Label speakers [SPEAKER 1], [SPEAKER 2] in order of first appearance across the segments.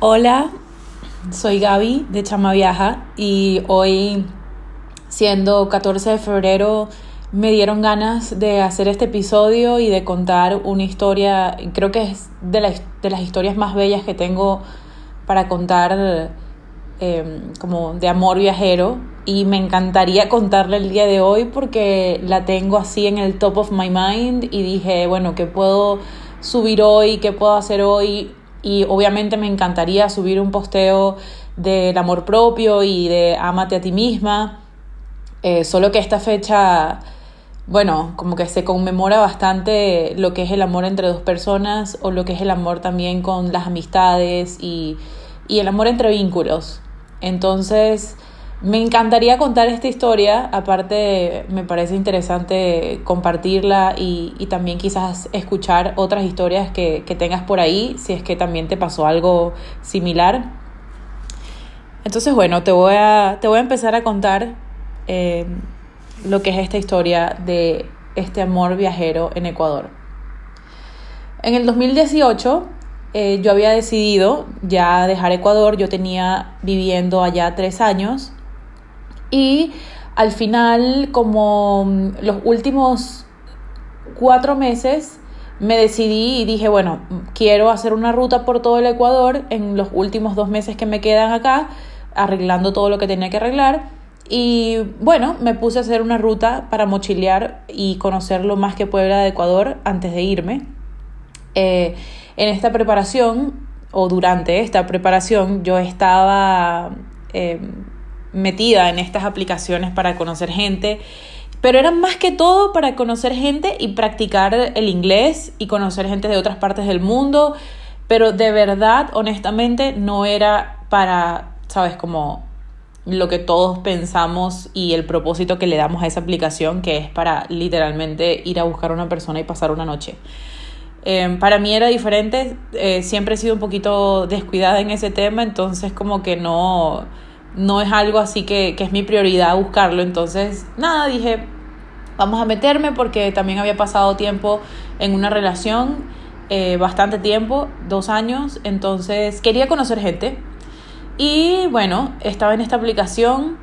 [SPEAKER 1] Hola, soy Gaby de Chama Viaja y hoy, siendo 14 de febrero, me dieron ganas de hacer este episodio y de contar una historia, creo que es de, de las historias más bellas que tengo para contar em, como de amor viajero y me encantaría contarla el día de hoy porque la tengo así en el top of my mind y dije, bueno, ¿qué puedo subir hoy? ¿Qué puedo hacer hoy? Y obviamente me encantaría subir un posteo del amor propio y de amate a ti misma. Eh, solo que esta fecha, bueno, como que se conmemora bastante lo que es el amor entre dos personas o lo que es el amor también con las amistades y, y el amor entre vínculos. Entonces, me encantaría contar esta historia, aparte me parece interesante compartirla y, también quizás escuchar otras historias que, tengas por ahí, si es que también te pasó algo similar. Entonces, bueno, te voy a, te voy a empezar a contar eh, lo que es esta historia de este amor viajero en Ecuador. En el 2018 eh, yo había decidido ya dejar Ecuador, yo tenía viviendo allá tres años y al final, como mm, los últimos cuatro meses, me decidí y dije, bueno, quiero hacer una ruta por todo el Ecuador en los últimos dos meses que me quedan acá, arreglando todo lo que tenía que arreglar. Y bueno, me puse a hacer una ruta para mochilear y conocer lo más que pueda de Ecuador antes de irme. Eh, en esta preparación, o durante esta preparación, yo estaba... Eh, metida en estas aplicaciones para conocer gente, pero eran más que todo para conocer gente y practicar el inglés y conocer gente de otras partes del mundo, pero de verdad, honestamente, no era para, sabes, como lo que todos pensamos y el propósito que le damos a esa aplicación, que es para literalmente ir a buscar a una persona y pasar una noche. Em, para mí era diferente, eh, siempre he sido un poquito descuidada en ese tema, entonces como que no, no es algo así que, es mi prioridad buscarlo. Entonces, nada, dije, vamos a meterme porque también había pasado tiempo en una relación, eh, bastante tiempo, dos años, entonces quería conocer gente. Y bueno, estaba en esta aplicación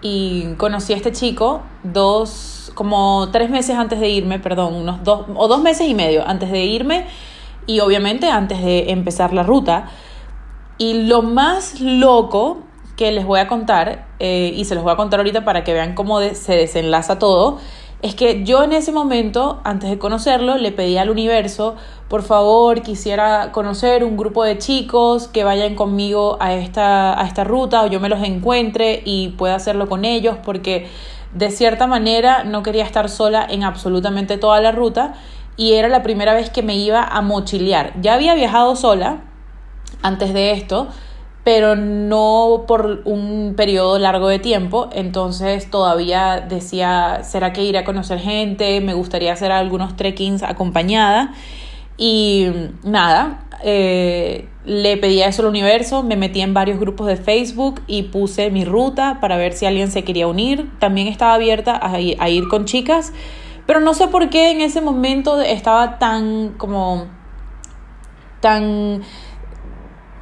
[SPEAKER 1] y conocí a este chico dos, como tres meses antes de irme, perdón, unos dos o dos meses y medio antes de irme y obviamente antes de empezar la ruta. Y lo más loco que les voy a contar, eh, y se los voy a contar ahorita para que vean cómo se desenlaza todo, es que yo en ese momento, antes de conocerlo, le pedí al universo, por favor, quisiera conocer un grupo de chicos que vayan conmigo a esta, a esta ruta o yo me los encuentre y pueda hacerlo con ellos, porque de cierta manera no quería estar sola en absolutamente toda la ruta y era la primera vez que me iba a mochilear. Ya había viajado sola, antes de esto, pero no por un periodo largo de tiempo. Entonces todavía decía, ¿será que iré a conocer gente? Me gustaría hacer algunos trekkings acompañada. Y nada, eh, le pedí a eso al universo, me metí en varios grupos de Facebook y puse mi ruta para ver si alguien se quería unir. También estaba abierta a, a ir con chicas, pero no sé por qué en ese momento estaba tan como tan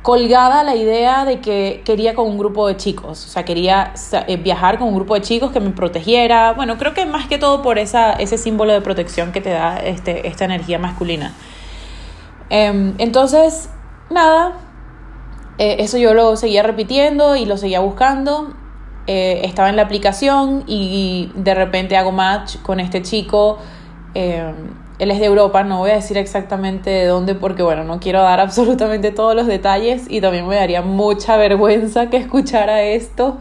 [SPEAKER 1] colgada la idea de que quería con un grupo de chicos, o sea, quería eh, viajar con un grupo de chicos que me protegiera, bueno, creo que más que todo por esa, ese símbolo de protección que te da este, esta energía masculina. Em, entonces, nada, eh, eso yo lo seguía repitiendo y lo seguía buscando. Eh, estaba en la aplicación y de repente hago match con este chico. Él es de Europa, no voy a decir exactamente de dónde porque bueno, no quiero dar absolutamente todos los detalles y también me daría mucha vergüenza que escuchara esto.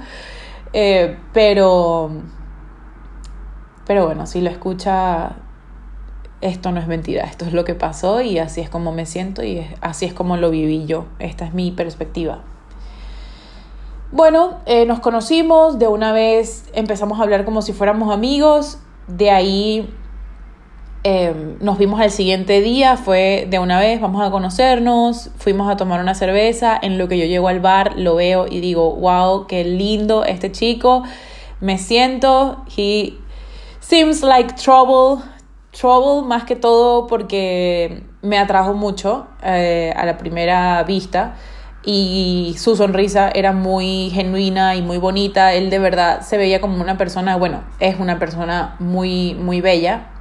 [SPEAKER 1] Eh, pero, pero bueno, si lo escucha, esto no es mentira, esto es lo que pasó y así es como me siento y así es como lo viví yo. Esta es mi perspectiva. Bueno, eh, nos conocimos, de una vez empezamos a hablar como si fuéramos amigos, de ahí Em, nos vimos al siguiente día, fue de una vez, vamos a conocernos, fuimos a tomar una cerveza, en lo que yo llego al bar, lo veo y digo, wow, qué lindo este chico, me siento, he seems like trouble, trouble más que todo porque me atrajo mucho eh, a la primera vista y su sonrisa era muy genuina y muy bonita. Él de verdad se veía como una persona, bueno, es una persona muy, muy bella.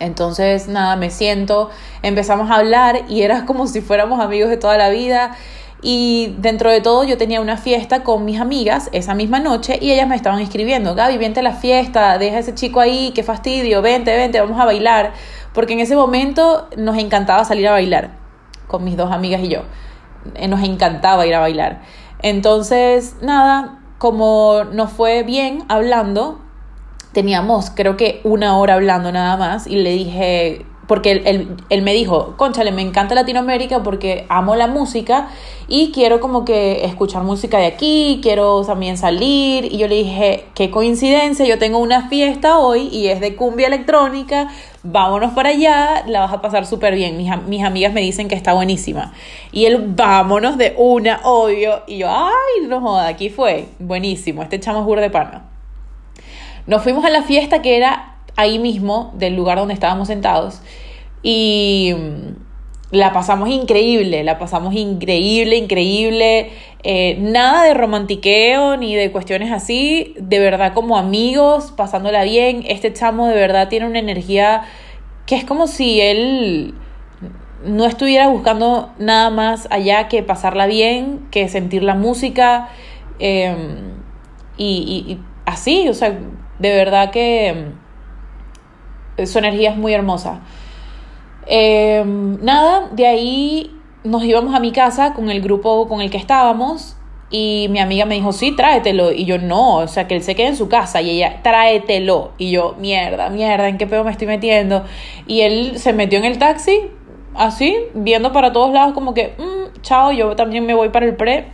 [SPEAKER 1] Entonces, nada, me siento, empezamos a hablar y era como si fuéramos amigos de toda la vida. Y dentro de todo yo tenía una fiesta con mis amigas esa misma noche y ellas me estaban escribiendo, Gaby, vente a la fiesta, deja a ese chico ahí, qué fastidio, vente, vente, vamos a bailar. Porque en ese momento nos encantaba salir a bailar con mis dos amigas y yo. Eh, nos encantaba ir a bailar. Entonces, nada, como nos fue bien hablando, teníamos creo que una hora hablando nada más y le dije, porque él, él, me dijo, conchale, me encanta Latinoamérica porque amo la música y quiero como que escuchar música de aquí, quiero también salir. Y yo le dije, qué coincidencia, yo tengo una fiesta hoy y es de cumbia electrónica, vámonos para allá, la vas a pasar súper bien. Mis, mis, amigas me dicen que está buenísima. Y él, vámonos de una, obvio. Y yo, ay, no joda, aquí fue, buenísimo, este chamo es de pana. Nos fuimos a la fiesta que era ahí mismo del lugar donde estábamos sentados y mm, la pasamos increíble, la pasamos increíble, increíble. Eh, nada de romantiqueo ni de cuestiones así, de verdad como amigos, pasándola bien. Este chamo de verdad tiene una energía que es como si él no estuviera buscando nada más allá que pasarla bien, que sentir la música. Em, y, y así, o sea, de verdad que su energía es muy hermosa. Em, nada, de ahí nos íbamos a mi casa con el grupo con el que estábamos y mi amiga me dijo, sí, tráetelo. Y yo, no, o sea, que él se quede en su casa. Y ella, tráetelo. Y yo, mierda, mierda, ¿en qué pedo me estoy metiendo? Y él se metió en el taxi, así, viendo para todos lados, como que, mm, chao, yo también me voy para el pre,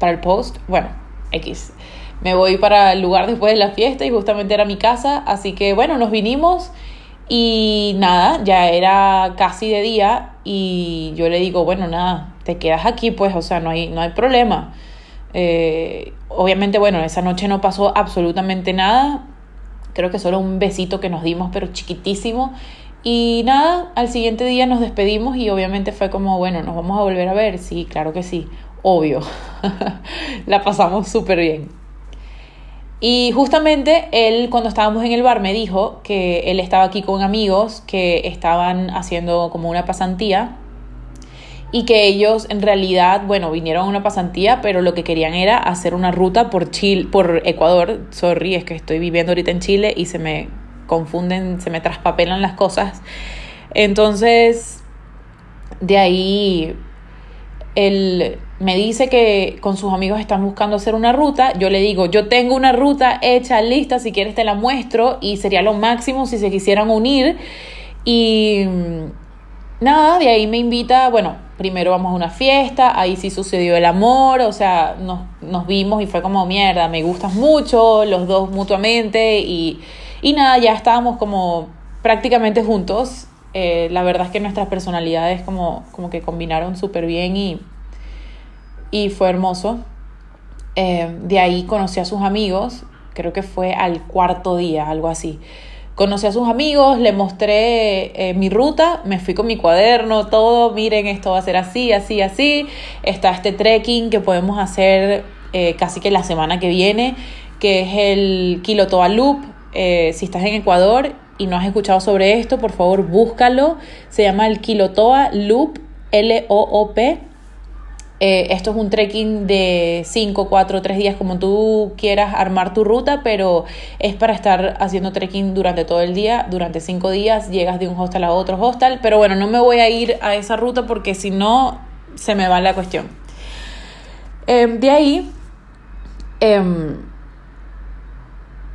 [SPEAKER 1] para el post. Bueno, X me voy para el lugar después de la fiesta y justamente era mi casa, así que bueno, nos vinimos y nada, ya era casi de día y yo le digo, bueno, nada, te quedas aquí pues, o sea, no hay, no hay problema. Eh, obviamente, bueno, esa noche no pasó absolutamente nada, creo que solo un besito que nos dimos, pero chiquitísimo. Y nada, al siguiente día nos despedimos y obviamente fue como, bueno, nos vamos a volver a ver, sí, claro que sí, obvio. La pasamos súper bien. Y justamente él cuando estábamos en el bar me dijo que él estaba aquí con amigos que estaban haciendo como una pasantía y que ellos en realidad, bueno, vinieron a una pasantía, pero lo que querían era hacer una ruta por Chile, por Ecuador. Sorry, es que estoy viviendo ahorita en Chile y se me confunden, se me traspapelan las cosas. Entonces, de ahí él me dice que con sus amigos están buscando hacer una ruta, yo le digo, yo tengo una ruta hecha, lista, si quieres te la muestro y sería lo máximo si se quisieran unir. Y mm, nada, de ahí me invita, bueno, primero vamos a una fiesta, ahí sí sucedió el amor, o sea, nos, nos vimos y fue como mierda, me gustas mucho, los dos mutuamente y, y nada, ya estábamos como prácticamente juntos. Eh, la verdad es que nuestras personalidades como, como que combinaron súper bien y y fue hermoso. Eh, de ahí conocí a sus amigos, creo que fue al cuarto día, algo así. Conocí a sus amigos, le mostré eh, mi ruta, me fui con mi cuaderno, todo, miren, esto va a ser así, así, así. Está este trekking que podemos hacer casi que la semana que viene, que es el Kilotoa Loop. si estás en Ecuador y no has escuchado sobre esto, por favor búscalo. Se llama el Kilotoa Loop, L-O-O-P. Eh, esto es un trekking de 5, 4, 3 días, como tú quieras armar tu ruta, pero es para estar haciendo trekking durante todo el día, durante 5 días, llegas de un hostel a otro hostel, pero bueno, no me voy a ir a esa ruta porque si no, se me va la cuestión. Em, de ahí, em,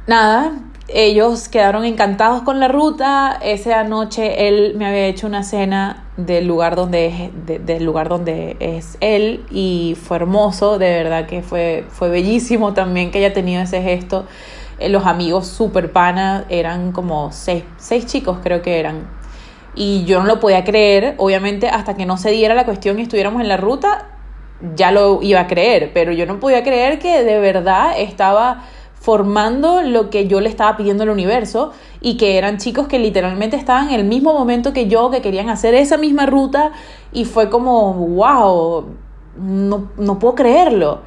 [SPEAKER 1] nada, ellos quedaron encantados con la ruta. Esa noche él me había hecho una cena del lugar donde es, del lugar donde es él y fue hermoso, de verdad que fue, fue bellísimo también que haya tenido ese gesto. Eh, los amigos super pana eran como seis, seis chicos creo que eran. Y yo no lo podía creer, obviamente hasta que no se diera la cuestión y estuviéramos en la ruta, ya lo iba a creer, pero yo no podía creer que de verdad estaba formando lo que yo le estaba pidiendo al universo y que eran chicos que literalmente estaban en el mismo momento que yo, que querían hacer esa misma ruta y fue como, wow, no, no puedo creerlo.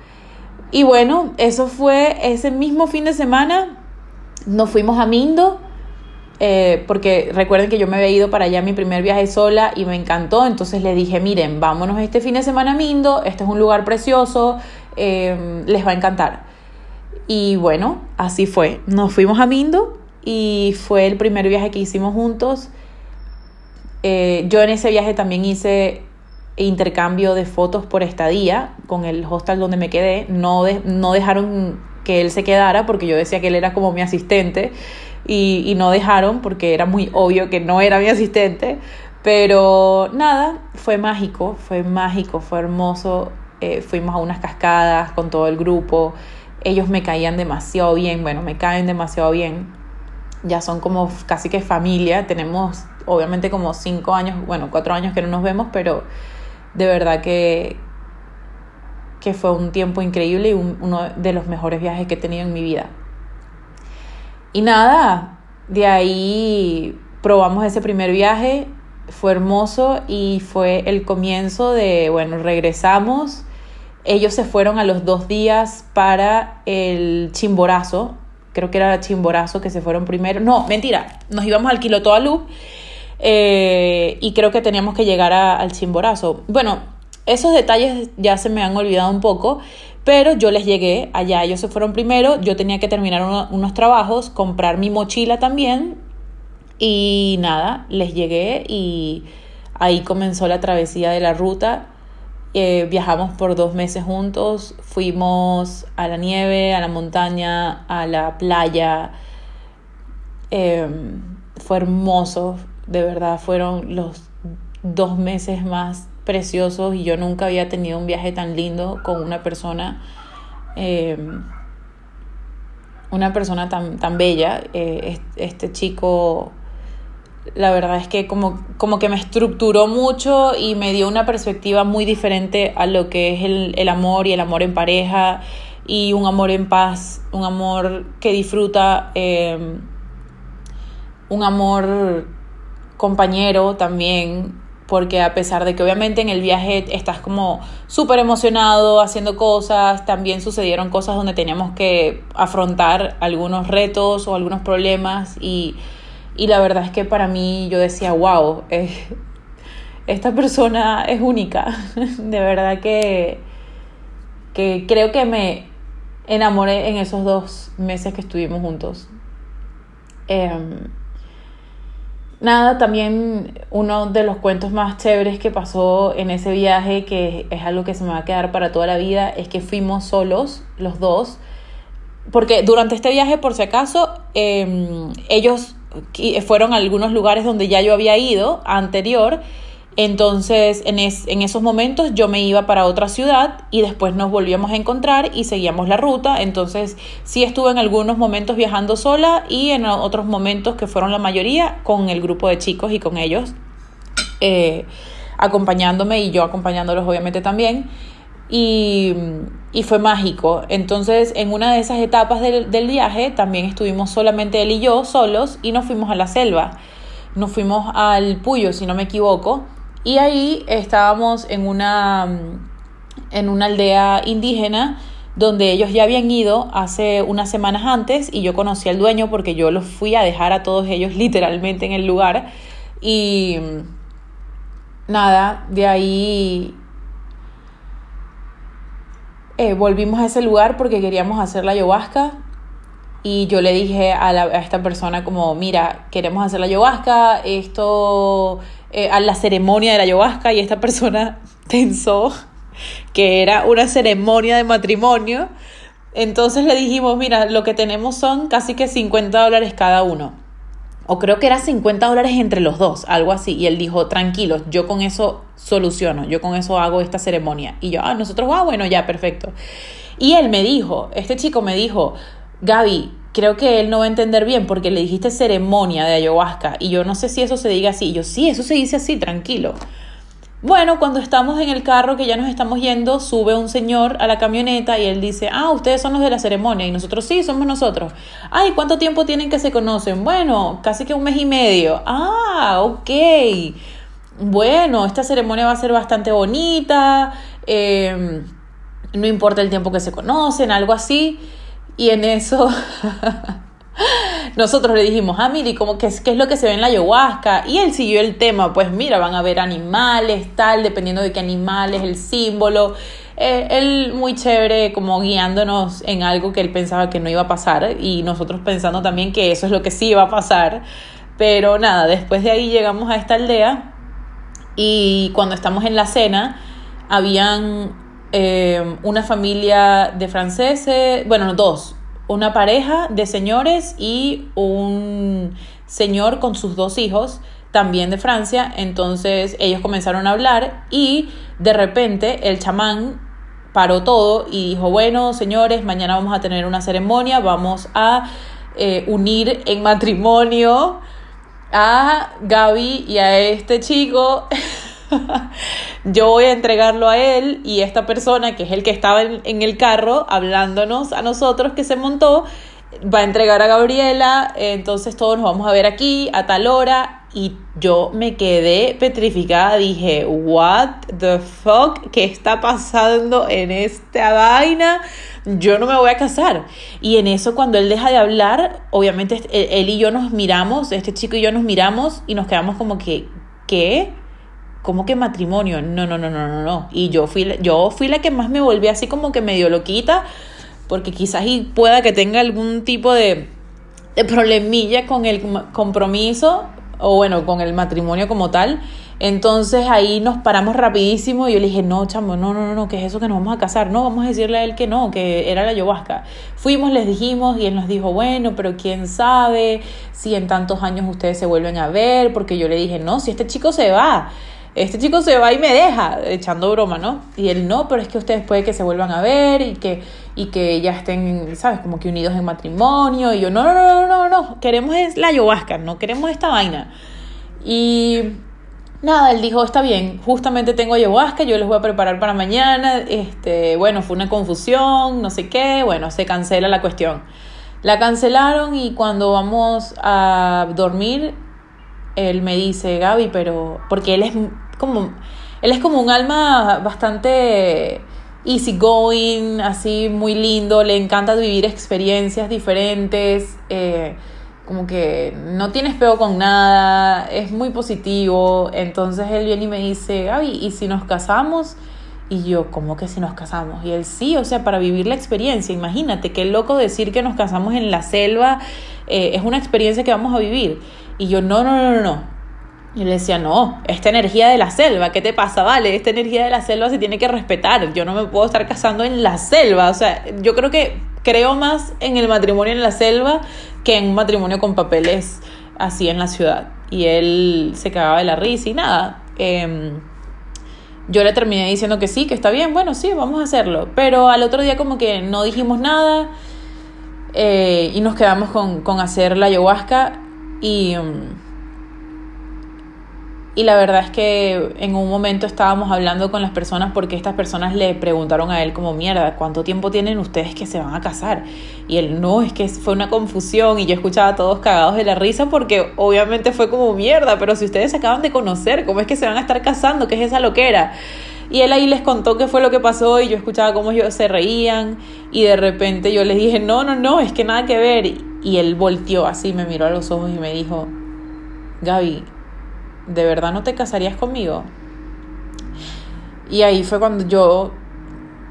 [SPEAKER 1] Y bueno, eso fue ese mismo fin de semana, nos fuimos a Mindo eh, porque recuerden que yo me había ido para allá mi primer viaje sola y me encantó, entonces le dije, miren, vámonos este fin de semana a Mindo, este es un lugar precioso, em, les va a encantar. Y bueno, así fue, nos fuimos a Mindo y fue el primer viaje que hicimos juntos. Eh, yo en ese viaje también hice intercambio de fotos por estadía con el hostel donde me quedé, no, no dejaron que él se quedara porque yo decía que él era como mi asistente y, no dejaron porque era muy obvio que no era mi asistente. Pero nada, fue mágico, fue mágico, fue hermoso. Eh, fuimos a unas cascadas con todo el grupo. Ellos me caían demasiado bien, bueno, me caen demasiado bien. Ya son como casi que familia. Tenemos obviamente como cinco años, bueno, cuatro años que no nos vemos, pero de verdad que, que fue un tiempo increíble y uno de los mejores viajes que he tenido en mi vida. Y nada, de ahí probamos ese primer viaje, fue hermoso y fue el comienzo de, bueno, regresamos. Ellos se fueron a los dos días para el Chimborazo, creo que era Chimborazo que se fueron primero. No, mentira, nos íbamos al Quilotoalú eh, y creo que teníamos que llegar al Chimborazo. Bueno, esos detalles ya se me han olvidado un poco, pero yo les llegué allá, ellos se fueron primero, yo tenía que terminar unos trabajos, comprar mi mochila también y nada, les llegué y ahí comenzó la travesía de la ruta. Eh, viajamos por dos meses juntos, fuimos a la nieve, a la montaña, a la playa. Em, fue hermoso, de verdad, fueron los dos meses más preciosos y yo nunca había tenido un viaje tan lindo con una persona, eh, una persona tan, tan bella. Eh, este chico, la verdad es que como, como que me estructuró mucho y me dio una perspectiva muy diferente a lo que es el, amor y el amor en pareja y un amor en paz, un amor que disfruta, eh, un amor compañero también, porque a pesar de que obviamente en el viaje estás como súper emocionado haciendo cosas, también sucedieron cosas donde teníamos que afrontar algunos retos o algunos problemas y, la verdad es que para mí yo decía, wow, eh, esta persona es única, de verdad que, que creo que me enamoré en esos dos meses que estuvimos juntos. Em, Nada, también uno de los cuentos más chéveres que pasó en ese viaje, que es algo que se me va a quedar para toda la vida, es que fuimos solos, los dos, porque durante este viaje, por si acaso, em, ellos fueron algunos lugares donde ya yo había ido anterior entonces, en, en, esos momentos yo me iba para otra ciudad y después nos volvíamos a encontrar y seguíamos la ruta. Entonces, sí estuve en algunos momentos viajando sola y en otros momentos, que fueron la mayoría, con el grupo de chicos y con ellos, eh, acompañándome y yo acompañándolos obviamente también. Y, fue mágico. Entonces, en una de esas etapas del, del viaje, también estuvimos solamente él y yo solos y nos fuimos a la selva. Nos fuimos al Puyo, si no me equivoco y ahí estábamos en una, en una aldea indígena donde ellos ya habían ido hace unas semanas antes y yo conocí al dueño porque yo los fui a dejar a todos ellos literalmente en el lugar. Y nada, de ahí eh, volvimos a ese lugar porque queríamos hacer la ayahuasca y yo le dije a, a, esta persona como, mira, queremos hacer la ayahuasca, esto eh, a la ceremonia de la ayahuasca y esta persona pensó que era una ceremonia de matrimonio. Entonces le dijimos, mira, lo que tenemos son casi que 50 dólares cada uno. O creo que era 50 dólares entre los dos, algo así. Y él dijo, tranquilos, yo con eso soluciono, yo con eso hago esta ceremonia. Y yo, ah, nosotros, ah, bueno, ya, perfecto. Y él me dijo, este chico me dijo, Gaby, creo que él no va a entender bien porque le dijiste ceremonia de ayahuasca y yo no sé si eso se diga así. yo sí, eso se dice así, tranquilo. Bueno, cuando estamos en el carro, que ya nos estamos yendo, sube un señor a la camioneta y él dice, ah, ustedes son los de la ceremonia. Y nosotros sí, somos nosotros. Ay, ¿cuánto tiempo tienen que se conocen? Bueno, casi que un mes y medio. Ah, ok. Bueno, esta ceremonia va a ser bastante bonita. Em, no importa el tiempo que se conocen, algo así. Y en eso... Nosotros le dijimos, ah, ¿cómo, qué, ¿qué es lo que se ve en la ayahuasca? Y él siguió el tema, pues mira, van a ver animales, tal, dependiendo de qué animales, el símbolo. Eh, él muy chévere, como guiándonos en algo que él pensaba que no iba a pasar y nosotros pensando también que eso es lo que sí iba a pasar. Pero nada, después de ahí llegamos a esta aldea y cuando estamos en la cena, habían eh, una familia de franceses, bueno, dos, una pareja de señores y un señor con sus dos hijos, también de Francia. Entonces ellos comenzaron a hablar y de repente el chamán paró todo y dijo, bueno, señores, mañana vamos a tener una ceremonia, vamos a eh, unir en matrimonio a Gaby y a este chico. yo voy a entregarlo a él y esta persona, que es el que estaba en, el carro hablándonos a nosotros que se montó, va a entregar a Gabriela, entonces todos nos vamos a ver aquí a tal hora y yo me quedé petrificada, dije, what the fuck, ¿qué está pasando en esta vaina? Yo no me voy a casar. Y en eso cuando él deja de hablar, obviamente él y yo nos miramos, este chico y yo nos miramos y nos quedamos como que, ¿qué? ¿Cómo que matrimonio? No, no, no, no, no, no. Y yo fui, yo fui la que más me volví así como que medio loquita, porque quizás y pueda que tenga algún tipo de, de problemilla con el compromiso, o bueno, con el matrimonio como tal. Entonces ahí nos paramos rapidísimo y yo le dije, no, chamo, no, no, no, ¿qué es eso que nos vamos a casar? No, vamos a decirle a él que no, que era la ayahuasca. Fuimos, les dijimos y él nos dijo, bueno, pero quién sabe si en tantos años ustedes se vuelven a ver, porque yo le dije, no, si este chico se va este chico se va y me deja, echando broma, ¿no? Y él no, pero es que ustedes puede que se vuelvan a ver y que, y que ya estén, ¿sabes? Como que unidos en matrimonio. Y yo, no, no, no, no, no, no, queremos la ayahuasca, no queremos esta vaina. Y nada, él dijo, está bien, justamente tengo ayahuasca, yo les voy a preparar para mañana. Este, bueno, fue una confusión, no sé qué, bueno, se cancela la cuestión. La cancelaron y cuando vamos a dormir, él me dice, Gaby, pero porque él es como, él es como un alma bastante easy going, así muy lindo, le encanta vivir experiencias diferentes, eh, como que no tienes peo con nada, es muy positivo, entonces él viene y me dice, Gaby, ¿y si nos casamos? Y yo, ¿cómo que si nos casamos? Y él, sí, o sea, para vivir la experiencia, imagínate, qué loco decir que nos casamos en la selva, eh, es una experiencia que vamos a vivir. Y yo, no, no, no, no, y le decía, no, esta energía de la selva, ¿qué te pasa? Vale, esta energía de la selva se tiene que respetar. Yo no me puedo estar casando en la selva. O sea, yo creo que creo más en el matrimonio en la selva que en un matrimonio con papeles así en la ciudad. Y él se cagaba de la risa y nada. Em, yo le terminé diciendo que sí, que está bien, bueno, sí, vamos a hacerlo. Pero al otro día como que no dijimos nada eh, y nos quedamos con, con hacer la ayahuasca y... Em, y la verdad es que en un momento estábamos hablando con las personas porque estas personas le preguntaron a él como mierda, ¿cuánto tiempo tienen ustedes que se van a casar? Y él no, es que fue una confusión y yo escuchaba a todos cagados de la risa porque obviamente fue como mierda, pero si ustedes se acaban de conocer, ¿cómo es que se van a estar casando? ¿Qué es esa loquera? Y él ahí les contó qué fue lo que pasó y yo escuchaba cómo ellos se reían y de repente yo les dije, no, no, no, es que nada que ver. Y él volteó así, me miró a los ojos y me dijo, Gaby, ¿de verdad no te casarías conmigo? Y ahí fue cuando yo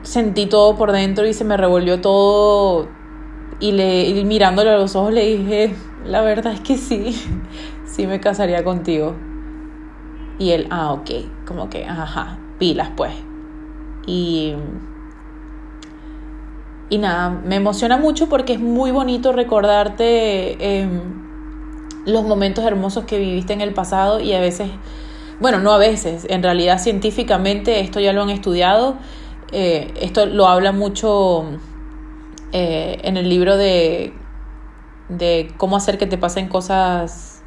[SPEAKER 1] sentí todo por dentro y se me revolvió todo y, le, mirándole a los ojos le dije, la verdad es que sí, sí me casaría contigo. Y él, ah, ok, como que, ajá, pilas pues. Y, y nada, me emociona mucho porque es muy bonito recordarte... Em, los momentos hermosos que viviste en el pasado y a veces, bueno, no a veces, en realidad científicamente esto ya lo han estudiado, eh, esto lo habla mucho eh, en el libro de, de cómo hacer que te pasen cosas,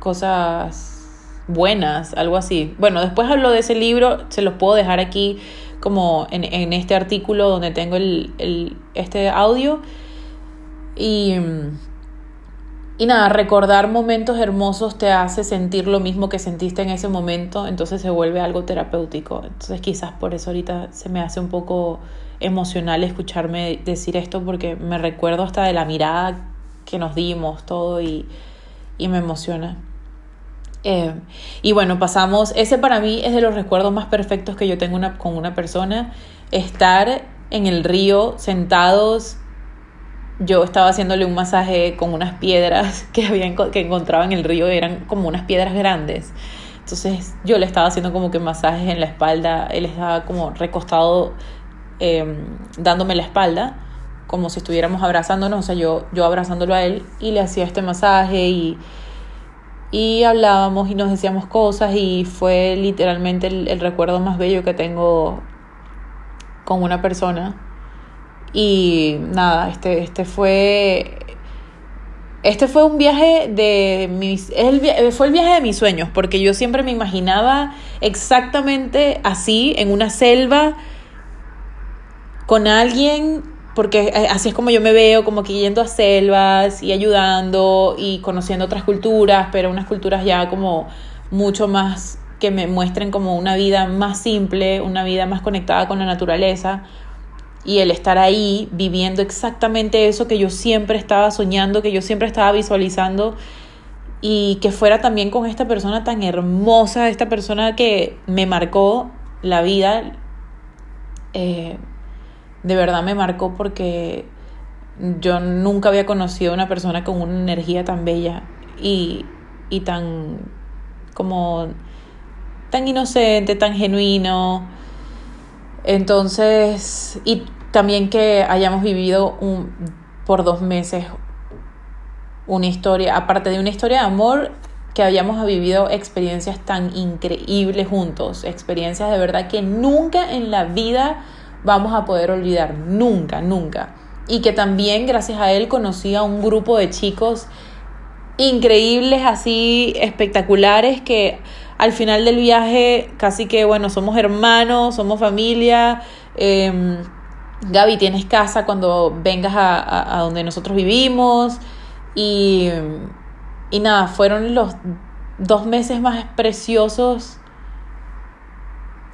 [SPEAKER 1] cosas buenas, algo así. Bueno, después hablo de ese libro, se los puedo dejar aquí como en, en este artículo donde tengo el, el, este audio. Y, y nada, recordar momentos hermosos te hace sentir lo mismo que sentiste en ese momento, entonces se vuelve algo terapéutico. Entonces quizás por eso ahorita se me hace un poco emocional escucharme decir esto porque me recuerdo hasta de la mirada que nos dimos, todo y, y me emociona. Eh, y bueno, pasamos, ese para mí es de los recuerdos más perfectos que yo tengo una, con una persona, estar en el río sentados, yo estaba haciéndole un masaje con unas piedras que, había, que encontraba en el río, eran como unas piedras grandes. Entonces yo le estaba haciendo como que masajes en la espalda, él estaba como recostado eh, dándome la espalda, como si estuviéramos abrazándonos, o sea, yo, yo abrazándolo a él y le hacía este masaje y y hablábamos y nos decíamos cosas y fue literalmente el, recuerdo más bello que tengo con una persona. Y nada, este, este fue. Este fue un viaje de mis. El, fue el viaje de mis sueños, porque yo siempre me imaginaba exactamente así, en una selva, con alguien porque eh, así es como yo me veo, como que yendo a selvas y ayudando y conociendo otras culturas, pero unas culturas ya como mucho más que me muestren como una vida más simple, una vida más conectada con la naturaleza y el estar ahí viviendo exactamente eso que yo siempre estaba soñando, que yo siempre estaba visualizando y que fuera también con esta persona tan hermosa, esta persona que me marcó la vida. Eh, de verdad me marcó porque yo nunca había conocido a una persona con una energía tan bella y, y tan como tan inocente, tan genuino. Entonces, y también que hayamos vivido un, por dos meses una historia, aparte de una historia de amor, que hayamos vivido experiencias tan increíbles juntos, experiencias de verdad que nunca en la vida vamos a poder olvidar, nunca, nunca. Y que también gracias a él conocí a un grupo de chicos increíbles, así espectaculares, que al final del viaje casi que, bueno, somos hermanos, somos familia. Eh, Gaby, tienes casa cuando vengas a, a, donde nosotros vivimos. Y, y nada, fueron los dos meses más preciosos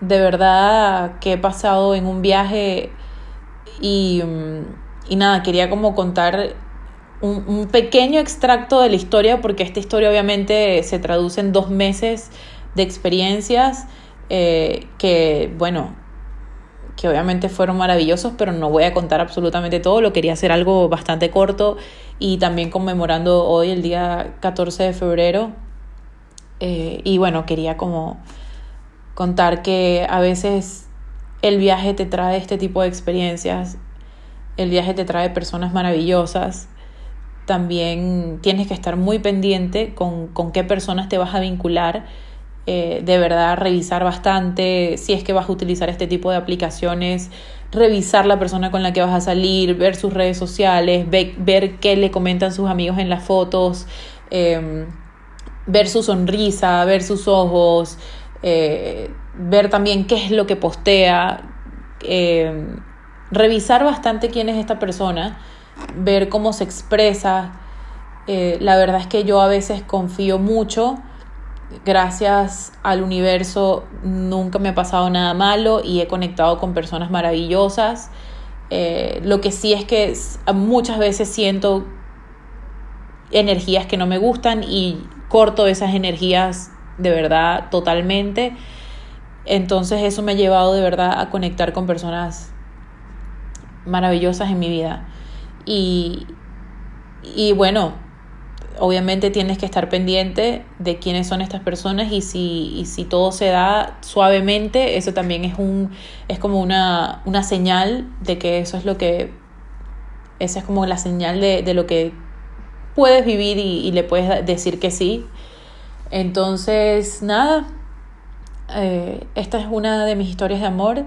[SPEAKER 1] de verdad que he pasado en un viaje y, y nada, quería como contar un, pequeño extracto de la historia porque esta historia obviamente se traduce en dos meses de experiencias eh, que, bueno, que obviamente fueron maravillosos, pero no voy a contar absolutamente todo, lo quería hacer algo bastante corto y también conmemorando hoy el día 14 de febrero. Eh, y bueno, quería como contar que a veces el viaje te trae este tipo de experiencias, el viaje te trae personas maravillosas, también tienes que estar muy pendiente con, con qué personas te vas a vincular, eh, de verdad revisar bastante si es que vas a utilizar este tipo de aplicaciones, revisar la persona con la que vas a salir, ver sus redes sociales, ver qué le comentan sus amigos en las fotos, em, ver su sonrisa, ver sus ojos, eh, ver también qué es lo que postea, eh, revisar bastante quién es esta persona, ver cómo se expresa. Eh, la verdad es que yo a veces confío mucho, gracias al universo nunca me ha pasado nada malo y he conectado con personas maravillosas. lo que sí es que muchas veces siento energías que no me gustan y corto esas energías de verdad totalmente. Entonces eso me ha llevado de verdad a conectar con personas maravillosas en mi vida. Y, y bueno, obviamente tienes que estar pendiente de quiénes son estas personas y si, y si todo se da suavemente, eso también es, un, es como una, una señal de que eso es lo que, esa es como la señal de, de lo que puedes vivir y, y le puedes decir que sí entonces, nada, eh, esta es una de mis historias de amor.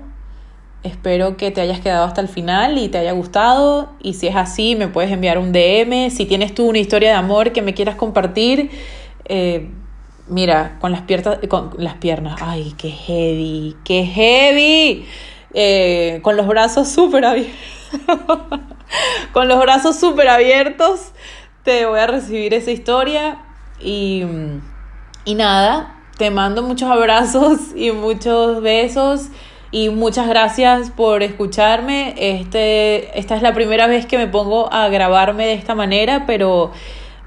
[SPEAKER 1] Espero que te hayas quedado hasta el final y te haya gustado. Y si es así, me puedes enviar un DM. Si tienes tú una historia de amor que me quieras compartir, eh, mira, con las piernas, con las piernas, ay, qué heavy, qué heavy, eh, con los brazos súper abiertos, con los brazos súper abiertos, te voy a recibir esa historia. Y, y nada, te mando muchos abrazos y muchos besos y muchas gracias por escucharme. Este, esta es la primera vez que me pongo a grabarme de esta manera, pero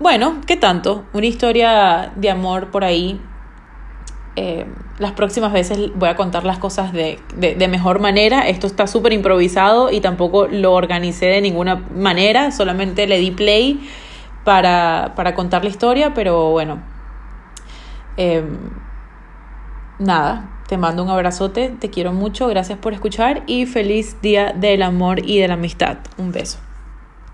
[SPEAKER 1] bueno, ¿qué tanto? Una historia de amor por ahí. Eh, las próximas veces voy a contar las cosas de, de, mejor manera. Esto está súper improvisado y tampoco lo organicé de ninguna manera, solamente le di play para, para contar la historia, pero bueno. Eh, nada, te mando un abrazote, te quiero mucho, gracias por escuchar y feliz día del amor y de la amistad. Un beso.